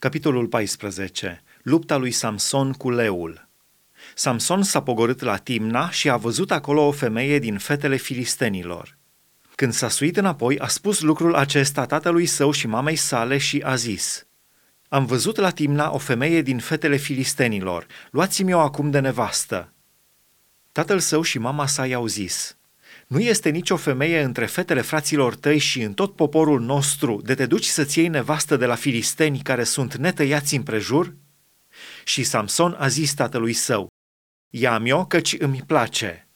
Capitolul 14. Lupta lui Samson cu leul. Samson s-a pogorât la Timna și a văzut acolo o femeie din fetele filistenilor. Când s-a suit înapoi, a spus lucrul acesta tatălui său și mamei sale și a zis, Am văzut la Timna o femeie din fetele filistenilor, luați-mi-o acum de nevastă. Tatăl său și mama sa i-au zis, nu este nicio femeie între fetele fraților tăi și în tot poporul nostru de te duci să-ți iei nevastă de la filisteni care sunt netăiați împrejur? Și Samson a zis tatălui său, Ia-mi-o căci îmi place.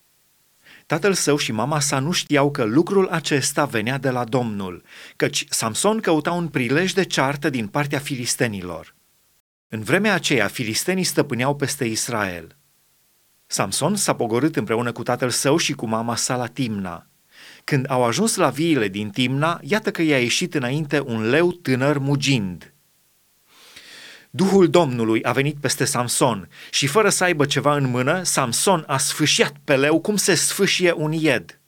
Tatăl său și mama sa nu știau că lucrul acesta venea de la Domnul, căci Samson căuta un prilej de ceartă din partea filistenilor. În vremea aceea, filistenii stăpâneau peste Israel – Samson s-a pogorât împreună cu tatăl său și cu mama sa la Timna. Când au ajuns la viile din Timna, iată că i-a ieșit înainte un leu tânăr mugind. Duhul Domnului a venit peste Samson și fără să aibă ceva în mână, Samson a sfâșiat pe leu cum se sfâșie un ied.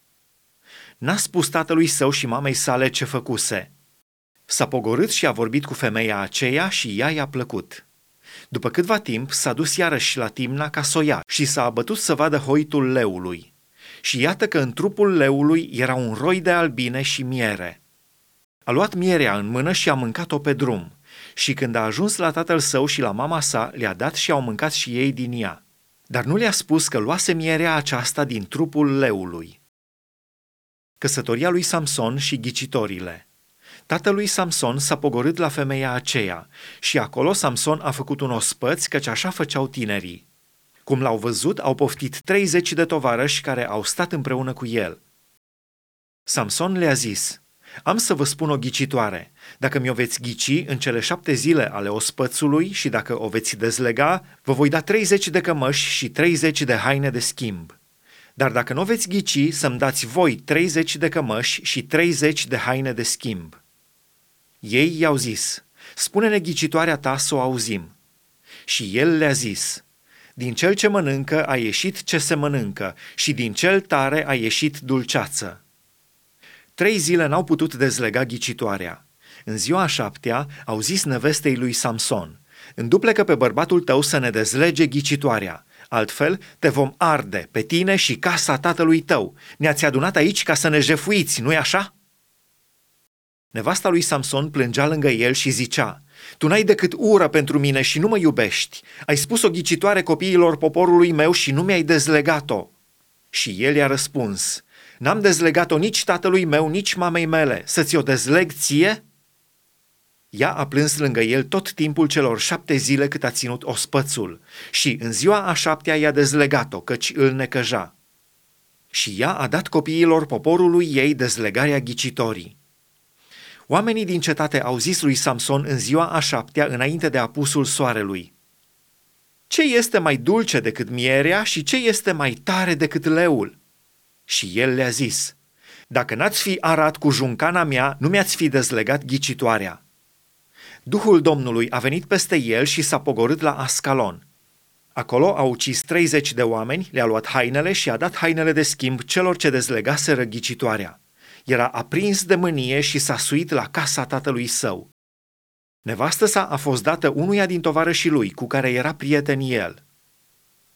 N-a spus tatălui său și mamei sale ce făcuse. S-a pogorât și a vorbit cu femeia aceea și ea i-a plăcut. După câtva timp s-a dus iarăși la Timna ca să o ia și s-a abătut să vadă hoitul leului. Și iată că în trupul leului era un roi de albine și miere. A luat mierea în mână și a mâncat-o pe drum. Și când a ajuns la tatăl său și la mama sa, le-a dat și au mâncat și ei din ea. Dar nu le-a spus că luase mierea aceasta din trupul leului. Căsătoria lui Samson și ghicitorile – Tatălui Samson s-a pogorât la femeia aceea și acolo Samson a făcut un ospăț, căci așa făceau tinerii. Cum l-au văzut, au poftit 30 de tovarăși care au stat împreună cu el. Samson le-a zis, am să vă spun o ghicitoare. Dacă mi-o veți ghici în cele șapte zile ale ospățului și dacă o veți dezlega, vă voi da 30 de cămăși și 30 de haine de schimb. Dar dacă nu o veți ghici, să-mi dați voi 30 de cămăși și 30 de haine de schimb. Ei i-au zis, spune-ne ghicitoarea ta să o auzim. Și el le-a zis, din cel ce mănâncă a ieșit ce se mănâncă și din cel tare a ieșit dulceață. Trei zile n-au putut dezlega ghicitoarea. În ziua a șaptea au zis nevestei lui Samson, înduplecă pe bărbatul tău să ne dezlege ghicitoarea, altfel te vom arde pe tine și casa tatălui tău. Ne-ați adunat aici ca să ne jefuiți, nu-i așa?" Nevasta lui Samson plângea lângă el și zicea, Tu n-ai decât ură pentru mine și nu mă iubești. Ai spus o ghicitoare copiilor poporului meu și nu mi-ai dezlegat-o. Și el i-a răspuns, N-am dezlegat-o nici tatălui meu, nici mamei mele. Să ți-o dezleg ție?" Ea a plâns lângă el tot timpul celor șapte zile cât a ținut ospățul și în ziua a șaptea i-a dezlegat-o, căci îl necăja. Și ea a dat copiilor poporului ei dezlegarea ghicitorii. Oamenii din cetate au zis lui Samson în ziua a șaptea, înainte de apusul soarelui, Ce este mai dulce decât mierea și ce este mai tare decât leul? Și el le-a zis, Dacă n-ați fi arat cu juncana mea, nu mi-ați fi dezlegat ghicitoarea. Duhul Domnului a venit peste el și s-a pogorât la Ascalon. Acolo a ucis 30 de oameni, le-a luat hainele și a dat hainele de schimb celor ce dezlegaseră ghicitoarea era aprins de mânie și s-a suit la casa tatălui său. Nevastă sa a fost dată unuia din tovarășii lui, cu care era prieten el.